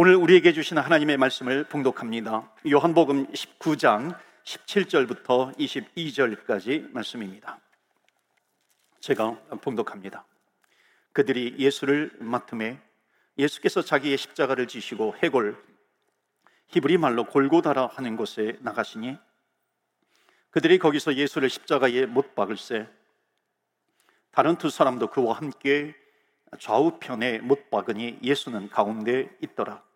오늘 우리에게 주신 하나님의 말씀을 봉독합니다. 요한복음 19장 17절부터 22절까지 말씀입니다. 제가 봉독합니다. 그들이 예수를 맡음에 예수께서 자기의 십자가를 지시고 해골 히브리 말로 골고다라 하는 곳에 나가시니 그들이 거기서 예수를 십자가에 못 박을세 다른 두 사람도 그와 함께 좌우편에 못 박으니 예수는 가운데 있더라.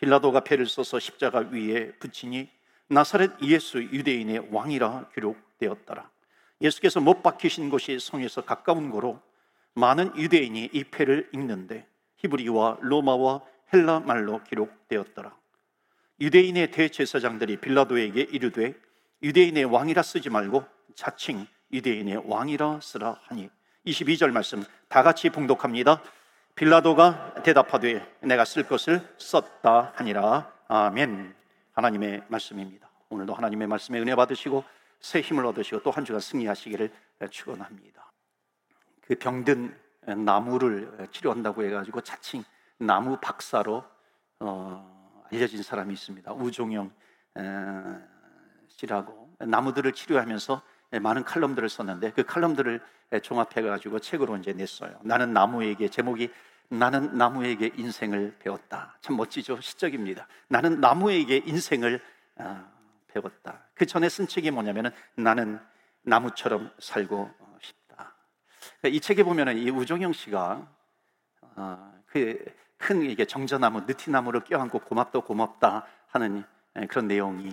빌라도가 배를 써서 십자가 위에 붙이니 나사렛 예수 유대인의 왕이라 기록되었더라. 예수께서 못 박히신 곳이 성에서 가까운 거로 많은 유대인이 이 패를 읽는데 히브리와 로마와 헬라 말로 기록되었더라. 유대인의 대제사장들이 빌라도에게 이르되 유대인의 왕이라 쓰지 말고 자칭 유대인의 왕이라 쓰라 하니 22절 말씀 다 같이 봉독합니다. 빌라도가 대답하되 내가 쓸 것을 썼다 하니라. 아멘. 하나님의 말씀입니다. 오늘도 하나님의 말씀에 은혜 받으시고 새 힘을 얻으시고 또 한 주간 승리하시기를 축원합니다. 그 병든 나무를 치료한다고 해가지고 자칭 나무 박사로 어, 알려진 사람이 있습니다. 우종영 씨라고 나무들을 치료하면서 많은 칼럼들을 썼는데 그 칼럼들을 종합해가지고 책으로 이제 냈어요. 나는 나무에게 제목이 나는 나무에게 인생을 배웠다. 참 멋지죠? 시적입니다. 나는 나무에게 인생을 아, 배웠다. 그 전에 쓴 책이 뭐냐면은 나는 나무처럼 살고 싶다. 이 책에 보면은 이 우종영 씨가 어, 그큰 이게 정자나무, 느티나무를 껴안고 고맙다 고맙다 하는 그런 내용이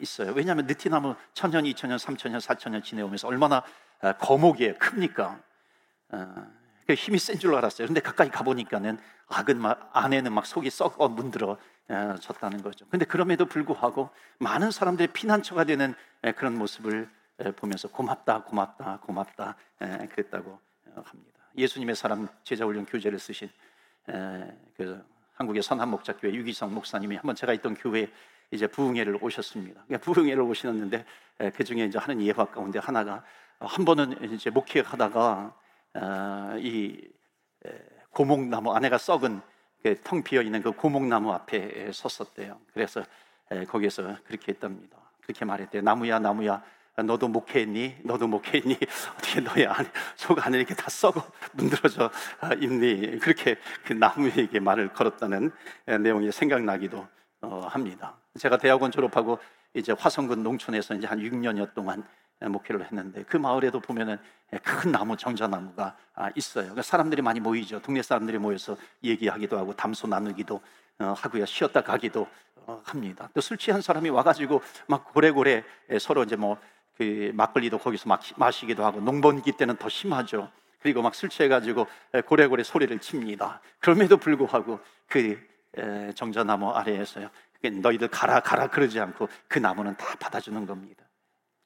있어요. 왜냐하면 느티나무 천년, 이천년, 삼천년, 사천년 지내오면서 얼마나 아, 거목이에요. 큽니까? 어, 그 힘이 센 줄 알았어요. 근데 가까이 가보니까는 악은 막, 안에는 막 속이 썩어 문드러졌다는 거죠. 근데 그럼에도 불구하고 많은 사람들이 피난처가 되는 그런 모습을 보면서 고맙다, 고맙다, 고맙다 그랬다고 어, 합니다. 예수님의 사람 제자훈련 교재를 쓰신 그 한국의 선한 목자교회 유기성 목사님이 한번 제가 있던 교회에 이제 부흥회를 오셨습니다. 그러니까 부흥회를 오시는데 그 중에 이제 하는 예화 가운데 하나가 한 번은 이제 목회하다가 어, 이 고목나무 안에가 썩은 그 텅 비어 있는 그 고목나무 앞에 섰었대요. 그래서 거기에서 그렇게 했답니다. 그렇게 말했대요. 나무야 나무야 너도 목회했니? 너도 목회했니? 어떻게 너의 안에 속 안에 이렇게 다 썩어 문드러져 있니? 그렇게 그 나무에게 말을 걸었다는 내용이 생각나기도 어, 합니다. 제가 대학원 졸업하고 이제 화성군 농촌에서 이제 한 6년여 동안 목회를 했는데 그 마을에도 보면은 큰 나무 정자나무가 아, 있어요. 그러니까 사람들이 많이 모이죠. 동네 사람들이 모여서 얘기하기도 하고 담소 나누기도 어, 하고요. 쉬었다 가기도 어, 합니다. 또 술 취한 사람이 와가지고 막 고래고래 서로 이제 뭐 그 막걸리도 거기서 막 마시기도 하고 농번기 때는 더 심하죠. 그리고 막 술 취해가지고 고래고래 소리를 칩니다. 그럼에도 불구하고 그 정자나무 아래에서요. 너희들 가라 가라 그러지 않고 그 나무는 다 받아주는 겁니다.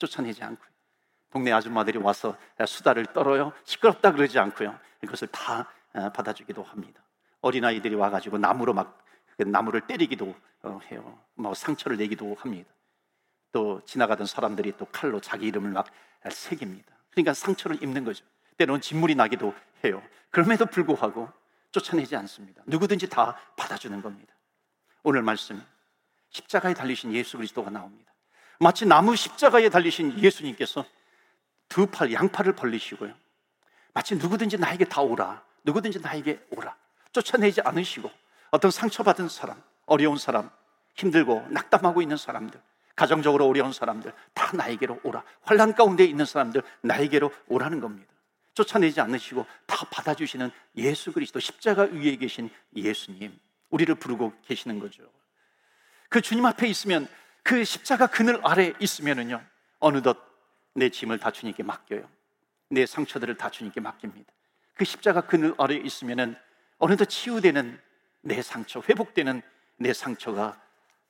쫓아내지 않고요. 동네 아줌마들이 와서 수다를 떨어요. 시끄럽다 그러지 않고요. 이것을 다 어, 받아주기도 합니다. 어린아이들이 와가지고 나무로 막그 나무를 때리기도 어, 해요. 뭐 상처를 내기도 합니다. 또 지나가던 사람들이 또 칼로 자기 이름을 막 새깁니다. 그러니까 상처를 입는 거죠. 때로는 진물이 나기도 해요. 그럼에도 불구하고 쫓아내지 않습니다. 누구든지 다 받아주는 겁니다. 오늘 말씀 십자가에 달리신 예수 그리스도가 나옵니다. 마치 나무 십자가에 달리신 예수님께서 두 팔, 양팔을 벌리시고요. 마치 누구든지 나에게 다 오라. 누구든지 나에게 오라. 쫓아내지 않으시고 어떤 상처받은 사람, 어려운 사람, 힘들고 낙담하고 있는 사람들, 가정적으로 어려운 사람들 다 나에게로 오라. 환란 가운데 있는 사람들 나에게로 오라는 겁니다. 쫓아내지 않으시고 다 받아주시는 예수 그리스도 십자가 위에 계신 예수님 우리를 부르고 계시는 거죠. 그 주님 앞에 있으면 그 십자가 그늘 아래 있으면은요, 어느덧 내 짐을 다 주님께 맡겨요. 내 상처들을 다 주님께 맡깁니다. 그 십자가 그늘 아래 있으면은 어느덧 치유되는 내 상처, 회복되는 내 상처가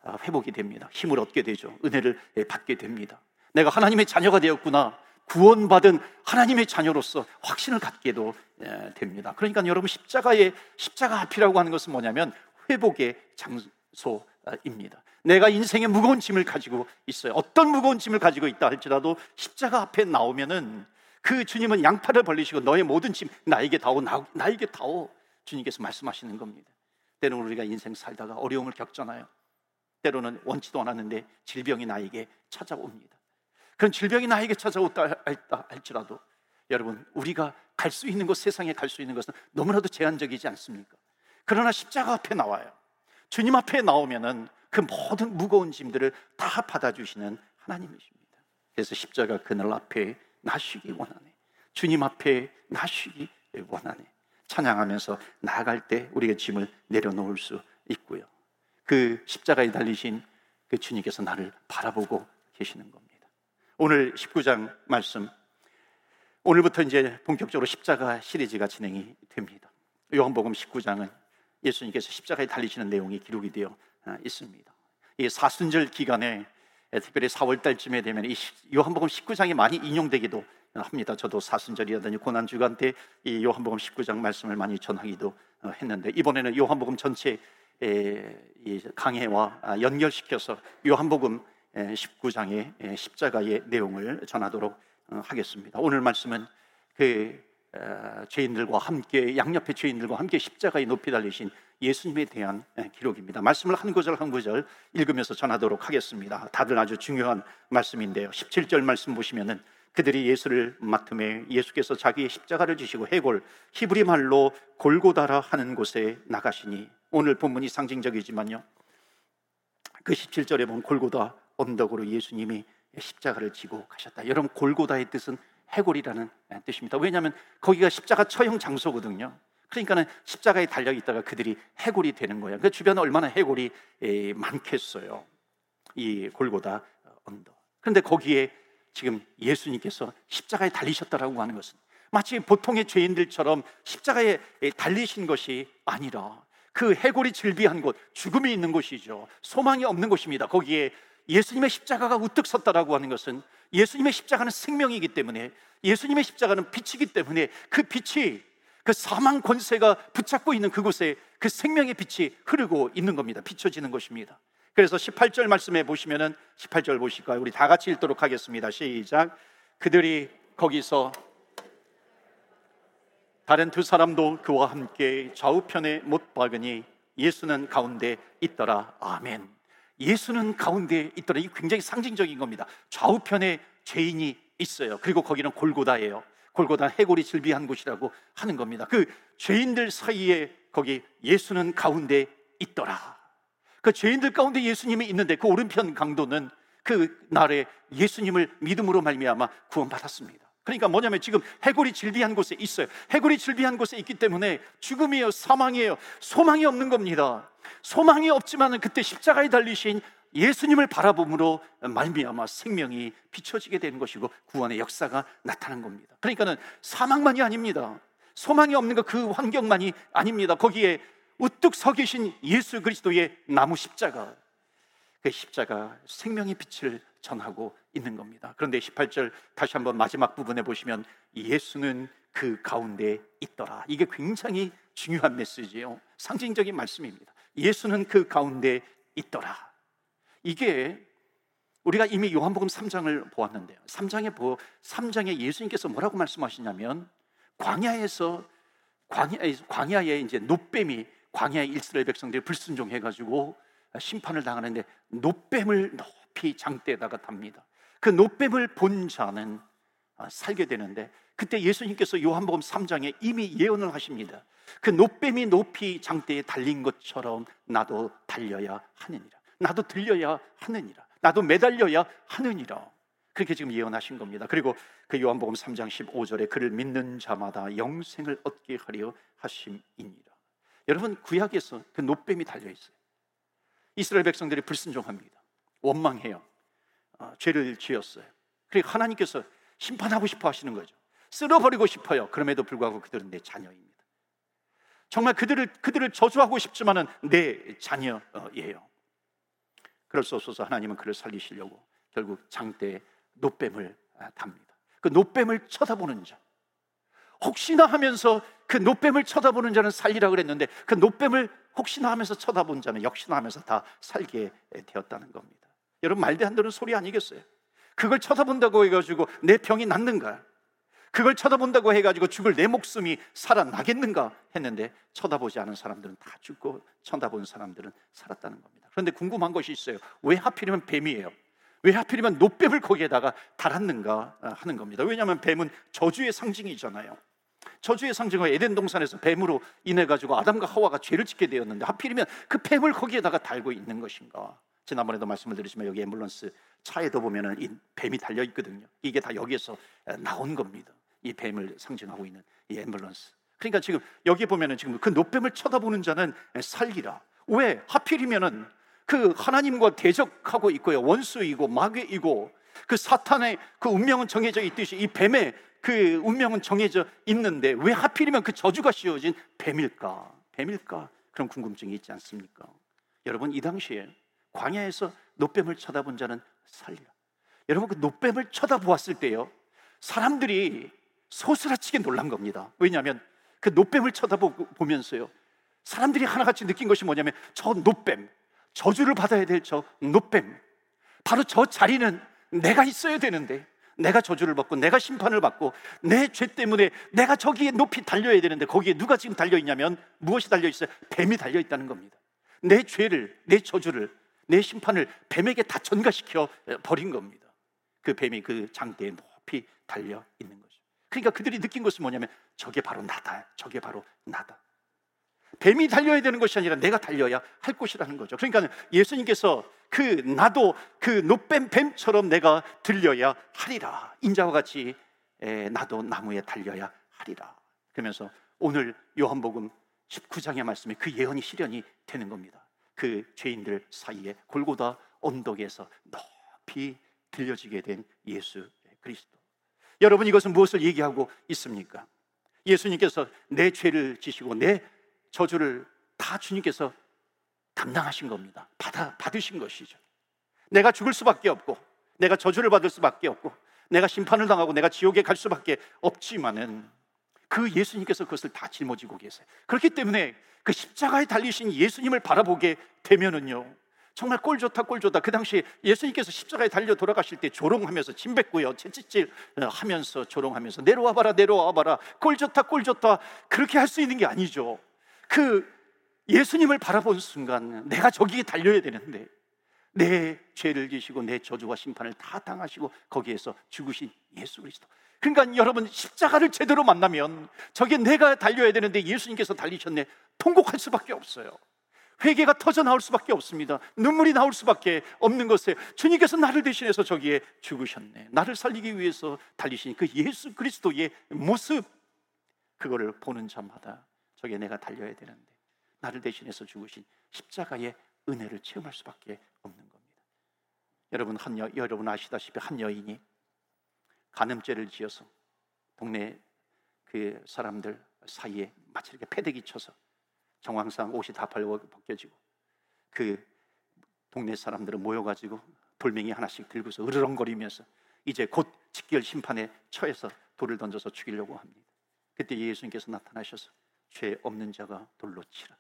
아, 회복이 됩니다. 힘을 얻게 되죠. 은혜를 받게 됩니다. 내가 하나님의 자녀가 되었구나. 구원받은 하나님의 자녀로서 확신을 갖게도 예, 됩니다. 그러니까 여러분 십자가의 십자가 앞이라고 하는 것은 뭐냐면 회복의 장소 입니다. 내가 인생의 무거운 짐을 가지고 있어요. 어떤 무거운 짐을 가지고 있다 할지라도 십자가 앞에 나오면은 그 주님은 양팔을 벌리시고 너의 모든 짐 나에게 다오 나, 나에게 다오 주님께서 말씀하시는 겁니다. 때로는 우리가 인생 살다가 어려움을 겪잖아요. 때로는 원치도 않았는데 질병이 나에게 찾아옵니다. 그런 질병이 나에게 찾아왔다 할지라도 여러분 우리가 갈 수 있는 곳 세상에 갈 수 있는 것은 너무나도 제한적이지 않습니까? 그러나 십자가 앞에 나와요. 주님 앞에 나오면은 그 모든 무거운 짐들을 다 받아주시는 하나님이십니다. 그래서 십자가 그늘 앞에 나쉬기 원하네. 주님 앞에 나쉬기 원하네. 찬양하면서 나아갈 때 우리가 짐을 내려놓을 수 있고요. 그 십자가에 달리신 그 주님께서 나를 바라보고 계시는 겁니다. 오늘 19장 말씀 오늘부터 이제 본격적으로 십자가 시리즈가 진행이 됩니다. 요한복음 19장은 예수님께서 십자가에 달리시는 내용이 기록이 되어 아, 있습니다. 이 사순절 기간에 특별히 4월 달쯤에 되면 이 요한복음 19장이 많이 인용되기도 합니다. 저도 사순절이라든지 고난 주간 때 이 요한복음 19장 말씀을 많이 전하기도 어, 했는데 이번에는 요한복음 전체 강해와 아, 연결시켜서 요한복음 19장의 십자가의 내용을 전하도록 어, 하겠습니다. 오늘 말씀은 그 어, 죄인들과 함께 양옆의 죄인들과 함께 십자가에 높이 달리신 예수님에 대한 기록입니다. 말씀을 한 구절 한 구절 읽으면서 전하도록 하겠습니다. 다들 아주 중요한 말씀인데요. 17절 말씀 보시면은 그들이 예수를 맡음에 예수께서 자기의 십자가를 지시고 해골 히브리 말로 골고다라 하는 곳에 나가시니 오늘 본문이 상징적이지만요. 그 17절에 보면 골고다 언덕으로 예수님이 십자가를 지고 가셨다. 여러분 골고다의 뜻은 해골이라는 뜻입니다. 왜냐하면 거기가 십자가 처형 장소거든요. 그러니까는 십자가에 달려 있다가 그들이 해골이 되는 거예요. 그 주변에 얼마나 해골이 많겠어요. 이 골고다 언덕. 그런데 거기에 지금 예수님께서 십자가에 달리셨다라고 하는 것은 마치 보통의 죄인들처럼 십자가에 달리신 것이 아니라 그 해골이 즐비한 곳, 죽음이 있는 곳이죠. 소망이 없는 곳입니다. 거기에 예수님의 십자가가 우뚝 섰다라고 하는 것은 예수님의 십자가는 생명이기 때문에 예수님의 십자가는 빛이기 때문에 그 빛이 그 사망 권세가 붙잡고 있는 그곳에 그 생명의 빛이 흐르고 있는 겁니다. 비춰지는 것입니다. 그래서 18절 말씀에 보시면은 18절 보실까요? 우리 다 같이 읽도록 하겠습니다. 시작. 그들이 거기서 다른 두 사람도 그와 함께 좌우편에 못 박으니 예수는 가운데 있더라. 아멘. 예수는 가운데 있더라. 이 굉장히 상징적인 겁니다. 좌우편에 죄인이 있어요. 그리고 거기는 골고다예요. 골고다 해골이 즐비한 곳이라고 하는 겁니다. 그 죄인들 사이에 거기 예수는 가운데 있더라. 그 죄인들 가운데 예수님이 있는데 그 오른편 강도는 그 날에 예수님을 믿음으로 말미암아 구원받았습니다. 그러니까 뭐냐면 지금 해골이 질비한 곳에 있어요. 해골이 질비한 곳에 있기 때문에 죽음이에요, 사망이에요, 소망이 없는 겁니다. 소망이 없지만은 그때 십자가에 달리신 예수님을 바라봄으로 말미암아 생명이 비춰지게 되는 것이고 구원의 역사가 나타난 겁니다. 그러니까는 사망만이 아닙니다. 소망이 없는 것 그 환경만이 아닙니다. 거기에 우뚝 서 계신 예수 그리스도의 나무 십자가 그 십자가 생명의 빛을 전하고 있는 겁니다. 그런데 18절 다시 한번 마지막 부분에 보시면 예수는 그 가운데 있더라. 이게 굉장히 중요한 메시지예요. 상징적인 말씀입니다. 예수는 그 가운데 있더라. 이게 우리가 이미 요한복음 3장을 보았는데요. 3장에 보 3장에 예수님께서 뭐라고 말씀하시냐면 광야에서 광야 광야에 이제 노뱀이 광야의 이스라엘 백성들이 불순종해 가지고 심판을 당하는데 노뱀을 높이 장대에다가 답니다. 그 노뱀을 본 자는 아, 살게 되는데 그때 예수님께서 요한복음 3장에 이미 예언을 하십니다. 그 노뱀이 높이 장대에 달린 것처럼 나도 달려야 하느니라. 나도 들려야 하느니라. 나도 매달려야 하느니라. 그렇게 지금 예언하신 겁니다. 그리고 그 요한복음 3장 15절에 그를 믿는 자마다 영생을 얻게 하려 하심이니라. 여러분 구약에서 그 노뱀이 달려 있어요. 이스라엘 백성들이 불순종합니다. 원망해요. 어, 죄를 지었어요. 그리고 하나님께서 심판하고 싶어 하시는 거죠. 쓸어버리고 싶어요. 그럼에도 불구하고 그들은 내 자녀입니다. 정말 그들을 그들을 저주하고 싶지만은 내 자녀예요. 그럴 수 없어서 하나님은 그를 살리시려고 결국 장대에 노뱀을 아, 답니다. 그 노뱀을 쳐다보는 자. 혹시나 하면서 그 노뱀을 쳐다보는 자는 살리라 그랬는데 그 노뱀을 혹시나 하면서 쳐다본 자는 역시나 하면서 다 살게 되었다는 겁니다. 여러분 말대 안 되는 소리 아니겠어요? 그걸 쳐다본다고 해가지고 내 병이 낫는가? 그걸 쳐다본다고 해가지고 죽을 내 목숨이 살아나겠는가 했는데 쳐다보지 않은 사람들은 다 죽고 쳐다본 사람들은 살았다는 겁니다. 그런데 궁금한 것이 있어요. 왜 하필이면 뱀이에요? 왜 하필이면 노뱀을 거기에다가 달았는가 하는 겁니다. 왜냐하면 뱀은 저주의 상징이잖아요. 저주의 상징은 에덴 동산에서 뱀으로 인해 가지고 아담과 하와가 죄를 짓게 되었는데 하필이면 그 뱀을 거기에다가 달고 있는 것인가? 지난번에도 말씀을 드리지만 여기 앰뷸런스 차에도 보면은 이 뱀이 달려 있거든요. 이게 다 여기에서 나온 겁니다. 이 뱀을 상징하고 있는 이 앰뷸런스. 그러니까 지금 여기 보면은 지금 그 노뱀을 쳐다보는 자는 살리라. 왜 하필이면은 그 하나님과 대적하고 있고요. 원수이고 마귀이고 그 사탄의 그 운명은 정해져 있듯이 이 뱀의 그 운명은 정해져 있는데 왜 하필이면 그 저주가 씌워진 뱀일까? 뱀일까? 그런 궁금증이 있지 않습니까? 여러분 이 당시에 광야에서 노뱀을 쳐다본 자는 살리라. 여러분 그 노뱀을 쳐다보았을 때요. 사람들이 소스라치게 놀란 겁니다. 왜냐하면 그 노뱀을 쳐다보면서요. 사람들이 하나같이 느낀 것이 뭐냐면 저 노뱀, 저주를 받아야 될 저 노뱀. 바로 저 자리는 내가 있어야 되는데 내가 저주를 받고 내가 심판을 받고 내 죄 때문에 내가 저기에 높이 달려야 되는데 거기에 누가 지금 달려 있냐면 무엇이 달려 있어요? 뱀이 달려 있다는 겁니다. 내 죄를 내 저주를 내 심판을 뱀에게 다 전가시켜 버린 겁니다. 그 뱀이 그 장대에 높이 달려 있는 거죠. 그러니까 그들이 느낀 것은 뭐냐면 저게 바로 나다. 저게 바로 나다. 뱀이 달려야 되는 것이 아니라 내가 달려야 할 것이라는 거죠. 그러니까 예수님께서 그 나도 그 노뱀 뱀처럼 내가 들려야 하리라. 인자와 같이 나도 나무에 달려야 하리라. 그러면서 오늘 요한복음 19장의 말씀에 그 예언이 실현이 되는 겁니다. 그 죄인들 사이에 골고다 언덕에서 높이 들려지게 된 예수 그리스도. 여러분 이것은 무엇을 얘기하고 있습니까? 예수님께서 내 죄를 지시고 내 저주를 다 주님께서 담당하신 겁니다. 받아 받으신 것이죠. 내가 죽을 수밖에 없고 내가 저주를 받을 수밖에 없고 내가 심판을 당하고 내가 지옥에 갈 수밖에 없지만은 그 예수님께서 그것을 다 짊어지고 계세요. 그렇기 때문에 그 십자가에 달리신 예수님을 바라보게 되면은요. 정말 꼴 좋다 꼴 좋다 그 당시 예수님께서 십자가에 달려 돌아가실 때 조롱하면서 침 뱉고요 채찍질 하면서 조롱하면서 내려와 봐라 내려와 봐라 꼴 좋다 꼴 좋다 그렇게 할 수 있는 게 아니죠 그 예수님을 바라본 순간 내가 저기에 달려야 되는데 내 죄를 지시고 내 저주와 심판을 다 당하시고 거기에서 죽으신 예수 그리스도 그러니까 여러분 십자가를 제대로 만나면 저게 내가 달려야 되는데 예수님께서 달리셨네 통곡할 수밖에 없어요 회개가 터져 나올 수밖에 없습니다. 눈물이 나올 수밖에 없는 것에 주님께서 나를 대신해서 저기에 죽으셨네. 나를 살리기 위해서 달리신 그 예수 그리스도의 모습 그거를 보는 자마다 저게 내가 달려야 되는데 나를 대신해서 죽으신 십자가의 은혜를 체험할 수밖에 없는 겁니다. 여러분 한 여, 여러분 아시다시피 한 여인이 간음죄를 지어서 동네 그 사람들 사이에 마치 이렇게 패대기 쳐서 정황상 옷이 다 벗겨지고 그 동네 사람들은 모여가지고 돌멩이 하나씩 들고서 으르렁거리면서 이제 곧 직결 심판에 처해서 돌을 던져서 죽이려고 합니다. 그때 예수님께서 나타나셔서 죄 없는 자가 돌로 치라.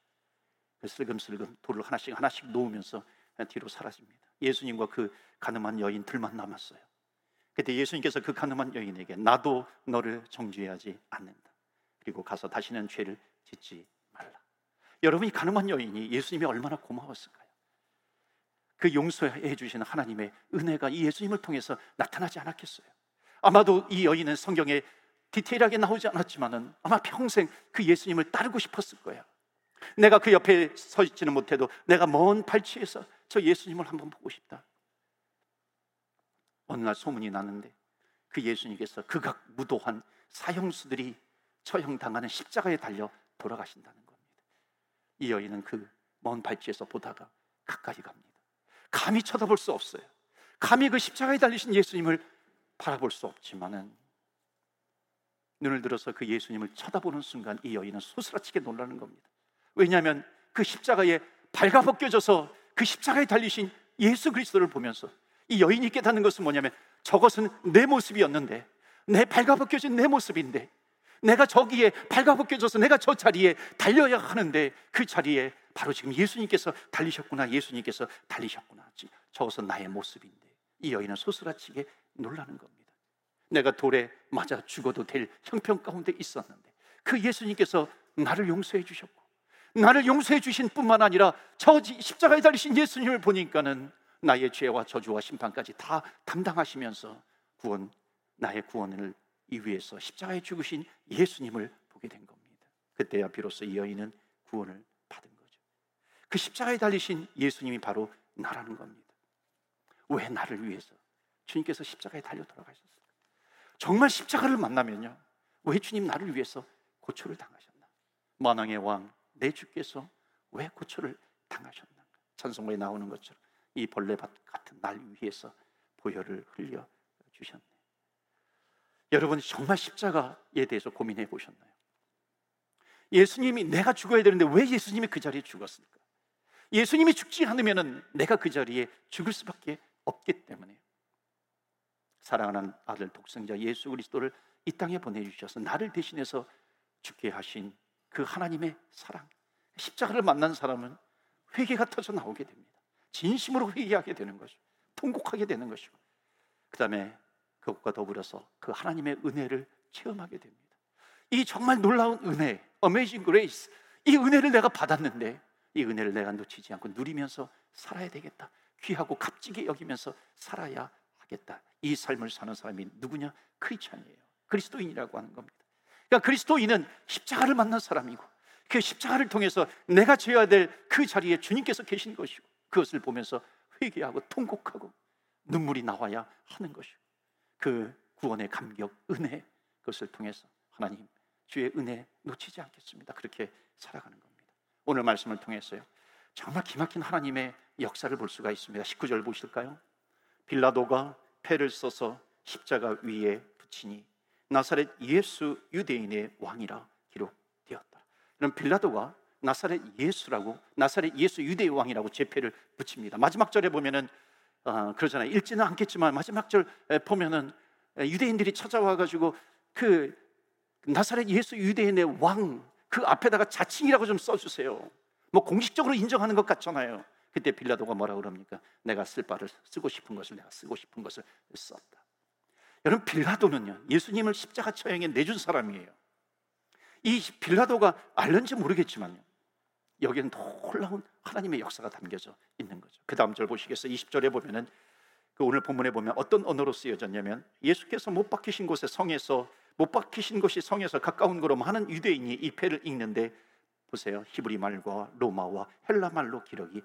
그 슬금슬금 돌을 하나씩 하나씩 놓으면서 뒤로 사라집니다. 예수님과 그 가늠한 여인 들만 남았어요. 그때 예수님께서 그 가늠한 여인에게 나도 너를 정죄하지 않는다. 그리고 가서 다시는 죄를 짓지 여러분이 가늠한 여인이 예수님이 얼마나 고마웠을까요? 그 용서해 주시는 하나님의 은혜가 이 예수님을 통해서 나타나지 않았겠어요? 아마도 이 여인은 성경에 디테일하게 나오지 않았지만은 아마 평생 그 예수님을 따르고 싶었을 거예요. 내가 그 옆에 서 있지는 못해도 내가 먼 발치에서 저 예수님을 한번 보고 싶다. 어느 날 소문이 나는데 그 예수님께서 극악 무도한 사형수들이 처형당하는 십자가에 달려 돌아가신다는 것. 이 여인은 그 먼 발치에서 보다가 가까이 갑니다. 감히 쳐다볼 수 없어요. 감히 그 십자가에 달리신 예수님을 바라볼 수 없지만은 눈을 들어서 그 예수님을 쳐다보는 순간 이 여인은 소스라치게 놀라는 겁니다. 왜냐하면 그 십자가에 발가벗겨져서 그 십자가에 달리신 예수 그리스도를 보면서 이 여인이 깨닫는 것은 뭐냐면 저것은 내 모습이었는데 내 발가벗겨진 내 모습인데 내가 저기에 발가벗겨져서 내가 저 자리에 달려야 하는데 그 자리에 바로 지금 예수님께서 달리셨구나 예수님께서 달리셨구나. 저것은 나의 모습인데 이 여인은 소스라치게 놀라는 겁니다. 내가 돌에 맞아 죽어도 될 형편 가운데 있었는데 그 예수님께서 나를 용서해 주셨고 나를 용서해 주신 뿐만 아니라 저 십자가에 달리신 예수님을 보니까는 나의 죄와 저주와 심판까지 다 담당하시면서 구원 나의 구원을 이 위해서 십자가에 죽으신 예수님을 보게 된 겁니다. 그때야 비로소 이 여인은 구원을 받은 거죠. 그 십자가에 달리신 예수님이 바로 나라는 겁니다. 왜 나를 위해서 주님께서 십자가에 달려 돌아가셨어요? 정말 십자가를 만나면요. 왜 주님 나를 위해서 고초를 당하셨나? 만왕의 왕 내 주께서 왜 고초를 당하셨나? 찬송가에 나오는 것처럼 이 벌레밭 같은 날 위해서 보혈을 흘려 주셨네. 여러분 정말 십자가에 대해서 고민해 보셨나요? 예수님이 내가 죽어야 되는데 왜 예수님이 그 자리에 죽었을까? 예수님이 죽지 않으면 내가 그 자리에 죽을 수밖에 없기 때문에 사랑하는 아들 독생자 예수 그리스도를 이 땅에 보내주셔서 나를 대신해서 죽게 하신 그 하나님의 사랑 십자가를 만난 사람은 회개가 터져 나오게 됩니다 진심으로 회개하게 되는 것이고 통곡하게 되는 것이고 그 다음에 그것과 더불어서 그 하나님의 은혜를 체험하게 됩니다 이 정말 놀라운 은혜 Amazing Grace 이 은혜를 내가 받았는데 이 은혜를 내가 놓치지 않고 누리면서 살아야 되겠다 귀하고 값지게 여기면서 살아야 하겠다 이 삶을 사는 사람이 누구냐? 크리스찬이에요. 그리스도인이라고 하는 겁니다. 그러니까 그리스도인은 십자가를 만난 사람이고 그 십자가를 통해서 내가 져야 될 그 자리에 주님께서 계신 것이고 그것을 보면서 회개하고 통곡하고 눈물이 나와야 하는 것이고 그 구원의 감격, 은혜 그것을 통해서 하나님 주의 은혜 놓치지 않겠습니다. 그렇게 살아가는 겁니다. 오늘 말씀을 통해서요. 정말 기막힌 하나님의 역사를 볼 수가 있습니다. 19절 보실까요? 빌라도가 패를 써서 십자가 위에 붙이니 나사렛 예수 유대인의 왕이라 기록되었다. 그럼 빌라도가 나사렛 예수라고 나사렛 예수 유대의 왕이라고 제패를 붙입니다. 마지막 절에 보면은 어, 그러잖아요. 읽지는 않겠지만 마지막 절 보면은 유대인들이 찾아와 가지고 그 나사렛 예수 유대인의 왕 그 앞에다가 자칭이라고 좀 써주세요. 뭐 공식적으로 인정하는 것 같잖아요. 그때 빌라도가 뭐라 그럽니까? 내가 쓸 바를 쓰고 싶은 것을 내가 쓰고 싶은 것을 썼다. 여러분 빌라도는요 예수님을 십자가 처형에 내준 사람이에요. 이 빌라도가 알는지 모르겠지만요 여기는 놀라운 하나님의 역사가 담겨져 있는 거죠. 그 다음 절 보시겠어요? 20절에 보면은 그 오늘 본문에 보면 어떤 언어로 쓰여졌냐면 예수께서 못 박히신 곳에 성에서 못 박히신 곳이 성에서 가까운 거로 많은 유대인이 이 패를 읽는데 보세요. 히브리 말과 로마와 헬라 말로 기록이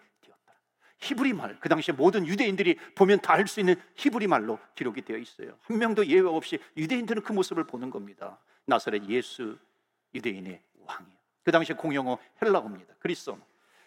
히브리 말, 그 당시에 모든 유대인들이 보면 다 알 수 있는 히브리 말로 기록이 되어 있어요. 한 명도 예외 없이 유대인들은 그 모습을 보는 겁니다. 나사렛 예수 유대인의 왕이요. 그 당시에 공용어 헬라어입니다. 그리스어.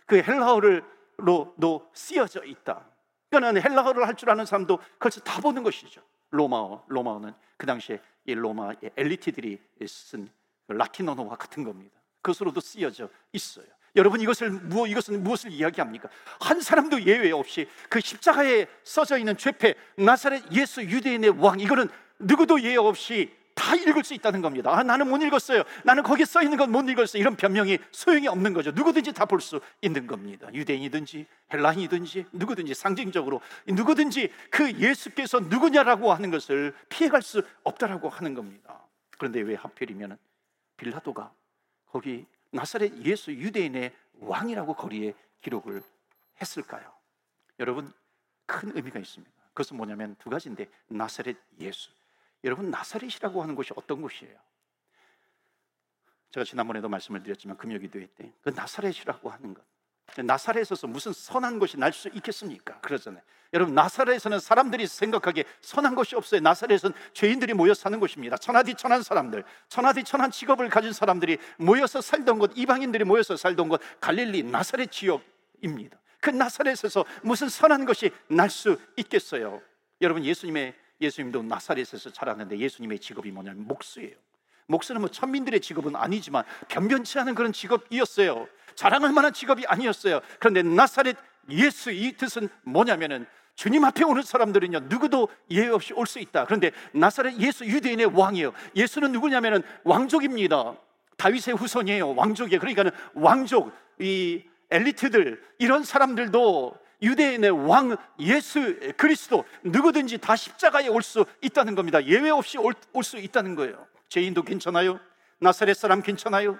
그 헬라어를로도 쓰여져 있다. 그러니까 헬라어를 할 줄 아는 사람도 그것을 다 보는 것이죠. 로마어, 로마어는 그 당시에 이 로마 엘리트들이 쓴 라틴 언어와 같은 겁니다. 그것으로도 쓰여져 있어요. 여러분 이것을 무엇 이것은 무엇을 이야기합니까? 한 사람도 예외 없이 그 십자가에 써져 있는 죄패 나사렛 예수 유대인의 왕 이거는 누구도 예외 없이 다 읽을 수 있다는 겁니다. 아, 나는 못 읽었어요. 나는 거기에 써 있는 건 못 읽었어요. 이런 변명이 소용이 없는 거죠. 누구든지 다 볼 수 있는 겁니다. 유대인이든지 헬라인이든지 누구든지 상징적으로 누구든지 그 예수께서 누구냐라고 하는 것을 피해갈 수 없다라고 하는 겁니다. 그런데 왜 하필이면 빌라도가 거기 나사렛 예수 유대인의 왕이라고 거리에 기록을 했을까요? 여러분 큰 의미가 있습니다. 그것은 뭐냐면 두 가지인데 나사렛 예수. 여러분 나사렛이라고 하는 곳이 어떤 곳이에요? 제가 지난번에도 말씀을 드렸지만 금요기도회 때그 나사렛이라고 하는 것 나사렛에서 무슨 선한 것이 날 수 있겠습니까? 그러잖아요. 여러분 나사렛에서는 사람들이 생각하기에 선한 것이 없어요. 나사렛은 죄인들이 모여 사는 곳입니다. 천하디 천한 사람들, 천하디 천한 직업을 가진 사람들이 모여서 살던 곳, 이방인들이 모여서 살던 곳 갈릴리 나사렛 지역입니다. 그 나사렛에서 무슨 선한 것이 날 수 있겠어요? 여러분 예수님의 예수님도 나사렛에서 자랐는데 예수님의 직업이 뭐냐면 목수예요. 뭐 천민들의 직업은 아니지만 변변치 않은 그런 직업이었어요. 자랑할 만한 직업이 아니었어요. 그런데 나사렛 예수 이 뜻은 뭐냐면은 주님 앞에 오는 사람들은요 누구도 예외 없이 올 수 있다. 그런데 나사렛 예수 유대인의 왕이에요. 예수는 누구냐면은 왕족입니다. 다윗의 후손이에요. 왕족이에요. 그러니까는 왕족 이 엘리트들 이런 사람들도 유대인의 왕 예수 그리스도 누구든지 다 십자가에 올 수 있다는 겁니다. 예외 없이 올 수 있다는 거예요. 죄인도 괜찮아요? 나사렛 사람 괜찮아요?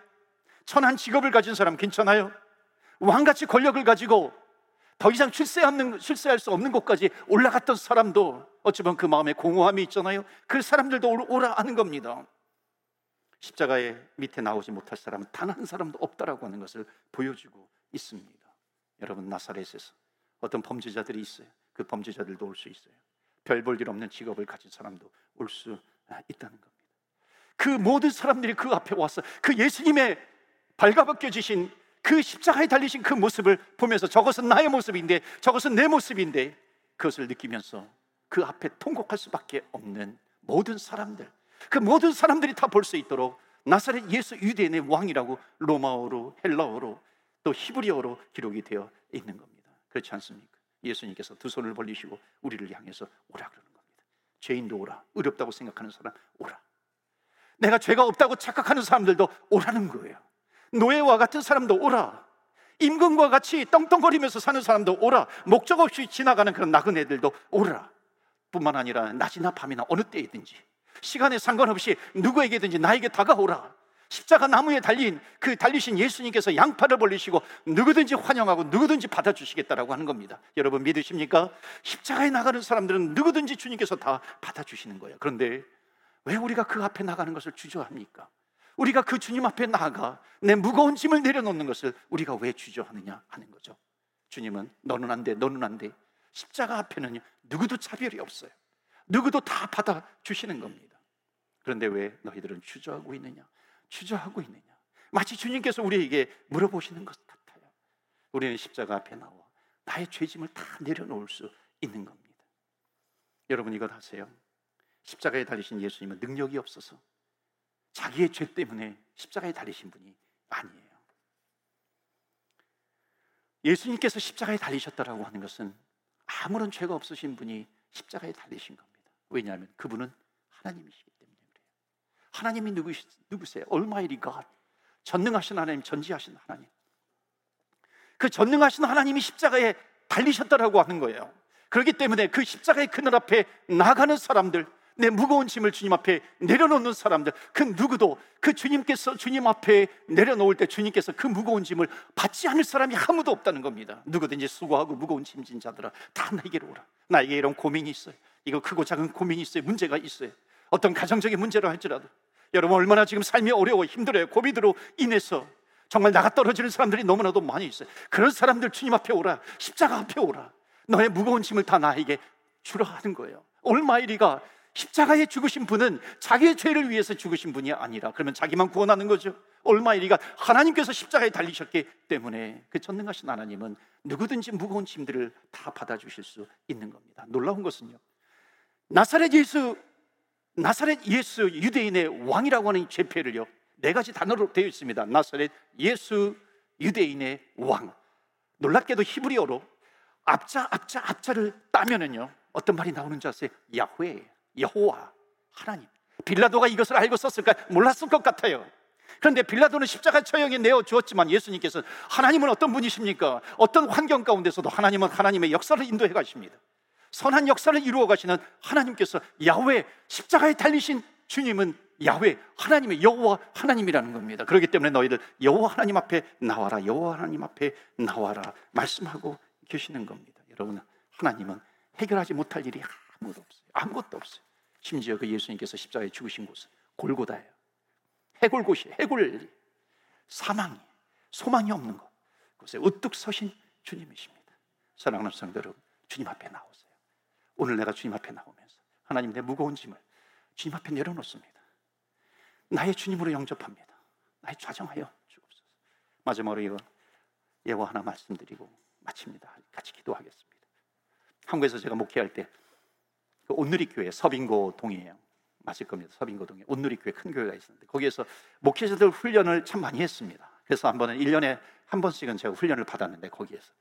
천한 직업을 가진 사람 괜찮아요? 왕같이 권력을 가지고 더 이상 출세하는, 출세할 수 없는 곳까지 올라갔던 사람도 어찌 보면 그 마음에 공허함이 있잖아요. 그 사람들도 오라 하는 겁니다. 십자가의 밑에 나오지 못할 사람은 단 한 사람도 없다라고 하는 것을 보여주고 있습니다. 여러분 나사렛에서 어떤 범죄자들이 있어요. 그 범죄자들도 올 수 있어요. 별 볼 일 없는 직업을 가진 사람도 올 수 있다는 겁니다. 그 모든 사람들이 그 앞에 와서 그 예수님의 발가벗겨지신 그 십자가에 달리신 그 모습을 보면서 저것은 나의 모습인데 저것은 내 모습인데 그것을 느끼면서 그 앞에 통곡할 수밖에 없는 모든 사람들 그 모든 사람들이 다 볼 수 있도록 나사렛 예수 유대인의 왕이라고 로마어로 헬라어로 또 히브리어로 기록이 되어 있는 겁니다. 그렇지 않습니까? 예수님께서 두 손을 벌리시고 우리를 향해서 오라 그러는 겁니다. 죄인도 오라. 어렵다고 생각하는 사람 오라. 내가 죄가 없다고 착각하는 사람들도 오라는 거예요. 노예와 같은 사람도 오라. 임금과 같이 떵떵거리면서 사는 사람도 오라. 목적 없이 지나가는 그런 나그네들도 오라. 뿐만 아니라 낮이나 밤이나 어느 때이든지 시간에 상관없이 누구에게든지 나에게 다가오라. 십자가 나무에 달린 그 달리신 예수님께서 양팔을 벌리시고 누구든지 환영하고 누구든지 받아주시겠다라고 하는 겁니다. 여러분 믿으십니까? 십자가에 나가는 사람들은 누구든지 주님께서 다 받아주시는 거예요. 그런데 왜 우리가 그 앞에 나가는 것을 주저합니까? 우리가 그 주님 앞에 나가 내 무거운 짐을 내려놓는 것을 우리가 왜 주저하느냐 하는 거죠. 주님은 너는 안 돼, 너는 안 돼. 십자가 앞에는 누구도 차별이 없어요. 누구도 다 받아 주시는 겁니다. 그런데 왜 너희들은 주저하고 있느냐? 주저하고 있느냐? 마치 주님께서 우리에게 물어보시는 것 같아요. 우리는 십자가 앞에 나와 나의 죄짐을 다 내려놓을 수 있는 겁니다. 여러분 이것 아세요? 십자가에 달리신 예수님은 능력이 없어서 자기의 죄 때문에 십자가에 달리신 분이 아니에요. 예수님께서 십자가에 달리셨다라고 하는 것은 아무런 죄가 없으신 분이 십자가에 달리신 겁니다. 왜냐하면 그분은 하나님이시기 때문에 그래요. 하나님이 누구, 누구세요? Almighty God. 전능하신 하나님, 전지하신 하나님. 그 전능하신 하나님이 십자가에 달리셨다라고 하는 거예요. 그렇기 때문에 그 십자가의 그늘 앞에 나가는 사람들, 내 무거운 짐을 주님 앞에 내려놓는 사람들, 그 누구도 그 주님께서 주님 앞에 내려놓을 때 주님께서 그 무거운 짐을 받지 않을 사람이 아무도 없다는 겁니다. 누구든지 수고하고 무거운 짐진 자들아, 다 나에게로 오라. 나에게 이런 고민이 있어요. 이거 크고 작은 고민이 있어요. 문제가 있어요. 어떤 가정적인 문제로 할지라도 여러분 얼마나 지금 삶이 어려워 힘들어요. 고비드로 인해서 정말 나가 떨어지는 사람들이 너무나도 많이 있어요. 그런 사람들 주님 앞에 오라. 십자가 앞에 오라. 너의 무거운 짐을 다 나에게 주라 하는 거예요. 올마이리가 십자가에 죽으신 분은 자기의 죄를 위해서 죽으신 분이 아니라 그러면 자기만 구원하는 거죠. 올마이리가 하나님께서 십자가에 달리셨기 때문에 그 전능하신 하나님은 누구든지 무거운 짐들을 다 받아주실 수 있는 겁니다. 놀라운 것은요. 나사렛 예수, 나사렛 예수 유대인의 왕이라고 하는 제패를요. 네 가지 단어로 되어 있습니다. 나사렛 예수 유대인의 왕. 놀랍게도 히브리어로 앞자, 앞자, 앞자를 따면은요. 어떤 말이 나오는 줄 아세요? 야훼, 여호와, 하나님. 빌라도가 이것을 알고 썼을까? 몰랐을 것 같아요. 그런데 빌라도는 십자가 처형에 내어 주었지만 예수님께서 하나님은 어떤 분이십니까? 어떤 환경 가운데서도 하나님은 하나님의 역사를 인도해 가십니다. 선한 역사를 이루어 가시는 하나님께서 야훼 십자가에 달리신 주님은 야훼 하나님의 여호와 하나님이라는 겁니다. 그렇기 때문에 너희들 여호와 하나님 앞에 나와라. 여호와 하나님 앞에 나와라. 말씀하고 계시는 겁니다. 여러분 하나님은 해결하지 못할 일이 아무것도 없어요. 아무것도 없어요. 심지어 그 예수님께서 십자가에 죽으신 곳은 골고다예요. 해골 곳이 해골 사망이 소망이 없는 것. 그곳에 우뚝 서신 주님이십니다. 사랑하는 성도 여러분, 주님 앞에 나오세요. 오늘 내가 주님 앞에 나오면서 하나님 내 무거운 짐을 주님 앞에 내려놓습니다. 나의 주님으로 영접합니다. 나의 좌정하여 주옵소서. 마지막으로 이거 예고 하나 말씀드리고 마칩니다. 같이 기도하겠습니다. 한국에서 제가 목회할 때그 온누리 교회 서빙고 동이에요. 맞을 겁니다. 서빙고 동에 온누리 교회 큰 교회가 있었는데 거기에서 목회자들 훈련을 참 많이 했습니다. 그래서 한 번은 1년에 한 번씩은 제가 훈련을 받았는데 거기에서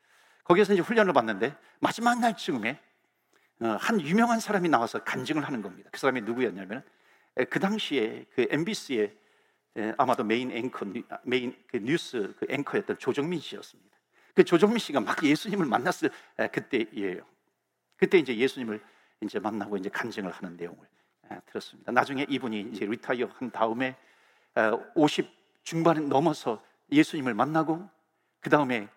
거기에서 이제 훈련을 받는데 마지막 날쯤에 어, 한 유명한 사람이 나와서 간증을 하는 겁니다. 그 사람이 누구였냐면 그 당시에 그 MBC의 아마도 메인 앵커 메인 그 뉴스 그 앵커였던 조정민 씨였습니다. 그 조정민 씨가 막 예수님을 만났을 그때예요. 그때 이제 예수님을 이제 만나고 이제 간증을 하는 내용을 들었습니다. 나중에 이분이 이제 retire 한 다음에 50 중반에 넘어서 예수님을 만나고 그 다음에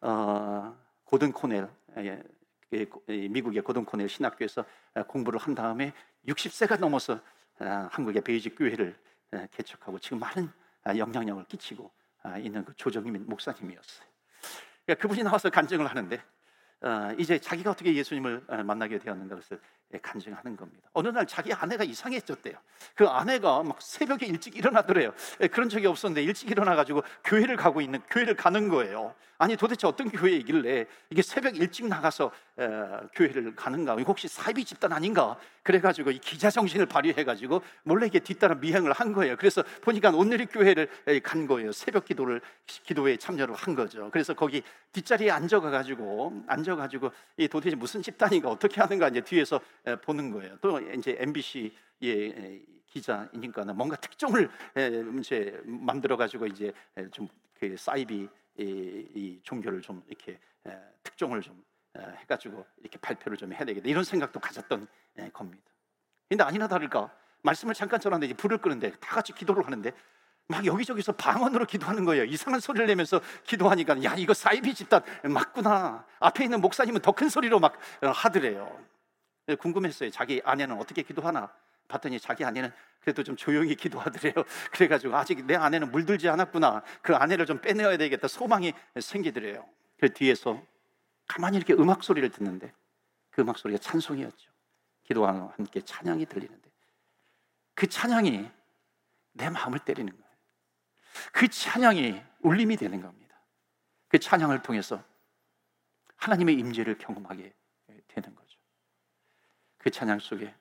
어, 고든 콘웰 예, 미국의 고든 콘웰 신학교에서 공부를 한 다음에 60세가 넘어서 한국의 베이직 교회를 개척하고 지금 많은 영향력을 끼치고 있는 그 조정민 목사님이었어요. 그러니까 그분이 나와서 간증을 하는데 어, 이제 자기가 어떻게 예수님을 만나게 되었는가 예, 간증하는 겁니다. 어느 날 자기 아내가 이상해졌대요. 그 아내가 막 새벽에 일찍 일어나더래요. 예, 그런 적이 없었는데 일찍 일어나가지고 교회를 가고 있는 교회를 가는 거예요. 아니 도대체 어떤 교회이길래 이게 새벽 일찍 나가서 에, 교회를 가는가? 혹시 사이비 집단 아닌가? 그래가지고 이 기자 정신을 발휘해가지고 몰래 이게 뒤따라 미행을 한 거예요. 그래서 보니까 온누리 교회를 간 거예요. 새벽 기도를 기도에 참여를 한 거죠. 그래서 거기 뒷자리에 앉아가지고 앉아가지고 이 도대체 무슨 집단인가 어떻게 하는가 이제 뒤에서 보는 거예요. 또 이제 MBC의 기자이니까는 뭔가 특종을 이제 만들어 가지고 이제 좀 그 사이비 이, 이, 종교를 좀 이렇게 특종을 좀 해가지고 이렇게 발표를 좀 해야 되겠다 이런 생각도 가졌던 겁니다. 근데 아니나 다를까 말씀을 잠깐 전하는데 불을 끄는데 다 같이 기도를 하는데 막 여기저기서 방언으로 기도하는 거예요. 이상한 소리를 내면서 기도하니까 야 이거 사이비 집단 맞구나. 앞에 있는 목사님은 더 큰 소리로 막 하더래요. 궁금했어요. 자기 아내는 어떻게 기도하나? 봤더니 자기 아내는 그래도 좀 조용히 기도하더래요. 그래가지고 아직 내 아내는 물들지 않았구나. 그 아내를 좀 빼내야 되겠다. 소망이 생기더래요. 그 뒤에서 가만히 이렇게 음악 소리를 듣는데 그 음악 소리가 찬송이었죠. 기도와 함께 찬양이 들리는데 그 찬양이 내 마음을 때리는 거예요. 그 찬양이 울림이 되는 겁니다. 그 찬양을 통해서 하나님의 임재를 경험하게 되는 거죠. 그 찬양 속에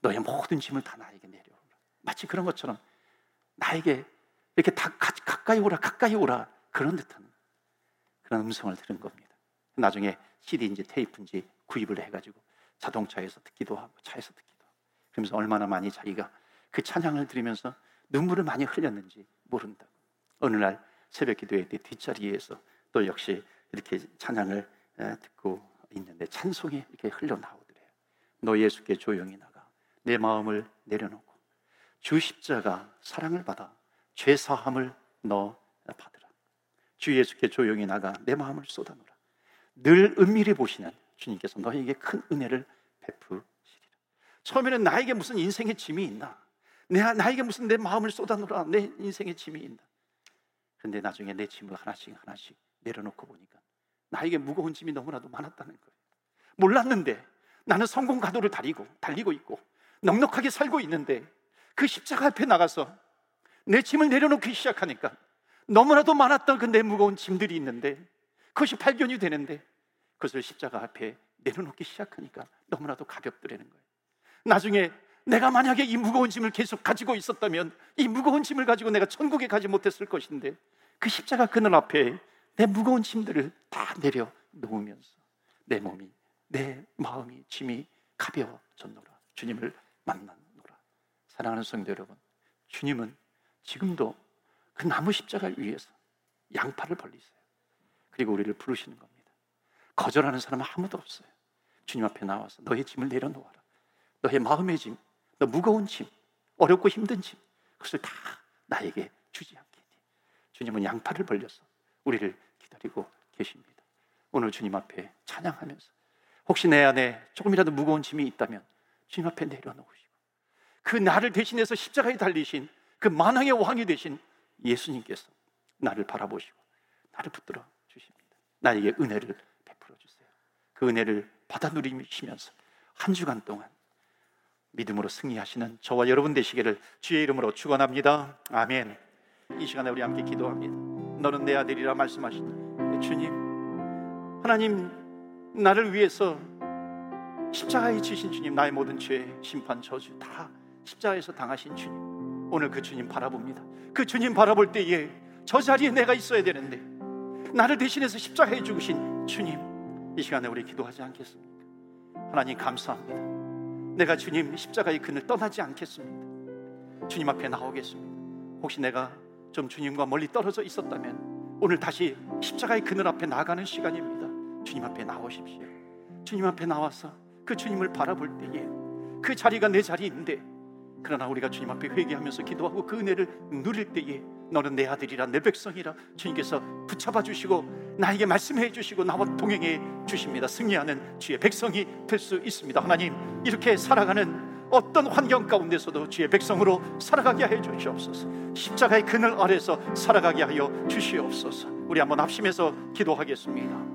너의 모든 짐을 다 나에게 내려오라. 마치 그런 것처럼 나에게 이렇게 다 가까이 오라, 가까이 오라 그런 듯한 그런 음성을 들은 겁니다. 나중에 CD인지 테이프인지 구입을 해가지고 자동차에서 듣기도 하고 차에서 듣기도 하고 그러면서 얼마나 많이 자기가 그 찬양을 들으면서 눈물을 많이 흘렸는지 모른다고. 어느 날 새벽 기도회 뒷자리에서 또 역시 이렇게 찬양을 듣고 있는데 찬송이 이렇게 흘러나오고 너 예수께 조용히 나가 내 마음을 내려놓고 주 십자가 사랑을 받아 죄 사함을 너 받으라. 주 예수께 조용히 나가 내 마음을 쏟아놓으라. 늘 은밀히 보시는 주님께서 너에게 큰 은혜를 베푸시리라. 처음에는 나에게 무슨 인생의 짐이 있나? 내, 나에게 무슨 내 마음을 쏟아놓으라. 내 인생의 짐이 있나? 근데 나중에 내 짐을 하나씩 하나씩 내려놓고 보니까 나에게 무거운 짐이 너무나도 많았다는 거예요. 몰랐는데 나는 성공 가도를 달리고 달리고 있고 넉넉하게 살고 있는데 그 십자가 앞에 나가서 내 짐을 내려놓기 시작하니까 너무나도 많았던 그 내 무거운 짐들이 있는데 그것이 발견이 되는데 그것을 십자가 앞에 내려놓기 시작하니까 너무나도 가볍더라는 거예요. 나중에 내가 만약에 이 무거운 짐을 계속 가지고 있었다면 이 무거운 짐을 가지고 내가 천국에 가지 못했을 것인데 그 십자가 그늘 앞에 내 무거운 짐들을 다 내려놓으면서 내 몸이 내 마음이 짐이 가벼워졌노라. 주님을 만났노라. 사랑하는 성도 여러분, 주님은 지금도 그 나무 십자가 위에서 양팔을 벌리세요. 그리고 우리를 부르시는 겁니다. 거절하는 사람은 아무도 없어요. 주님 앞에 나와서 너의 짐을 내려놓아라. 너의 마음의 짐, 너 무거운 짐, 어렵고 힘든 짐, 그것을 다 나에게 주지 않겠니. 주님은 양팔을 벌려서 우리를 기다리고 계십니다. 오늘 주님 앞에 찬양하면서 혹시 내 안에 조금이라도 무거운 짐이 있다면 주님 앞에 내려놓으시고 그 나를 대신해서 십자가에 달리신 그 만왕의 왕이 되신 예수님께서 나를 바라보시고 나를 붙들어 주십니다. 나에게 은혜를 베풀어 주세요. 그 은혜를 받아 누리시면서 한 주간 동안 믿음으로 승리하시는 저와 여러분 되시기를 주의 이름으로 축원합니다. 아멘. 이 시간에 우리 함께 기도합니다. 너는 내 아들이라 말씀하신 주님 하나님 나를 위해서 십자가에 지신 주님, 나의 모든 죄, 심판, 저주 다 십자가에서 당하신 주님. 오늘 그 주님 바라봅니다. 그 주님 바라볼 때에 저 자리에 내가 있어야 되는데 나를 대신해서 십자가에 죽으신 주님, 이 시간에 우리 기도하지 않겠습니까? 하나님 감사합니다. 내가 주님 십자가의 그늘 떠나지 않겠습니다. 주님 앞에 나오겠습니다. 혹시 내가 좀 주님과 멀리 떨어져 있었다면 오늘 다시 십자가의 그늘 앞에 나가는 시간입니다. 주님 앞에 나오십시오. 주님 앞에 나와서 그 주님을 바라볼 때에 그 자리가 내 자리인데 그러나 우리가 주님 앞에 회개하면서 기도하고 그 은혜를 누릴 때에 너는 내 아들이라 내 백성이라 주님께서 붙잡아 주시고 나에게 말씀해 주시고 나와 동행해 주십니다. 승리하는 주의 백성이 될 수 있습니다. 하나님 이렇게 살아가는 어떤 환경 가운데서도 주의 백성으로 살아가게 하여 주시옵소서. 십자가의 그늘 아래서 살아가게 하여 주시옵소서. 우리 한번 합심해서 기도하겠습니다.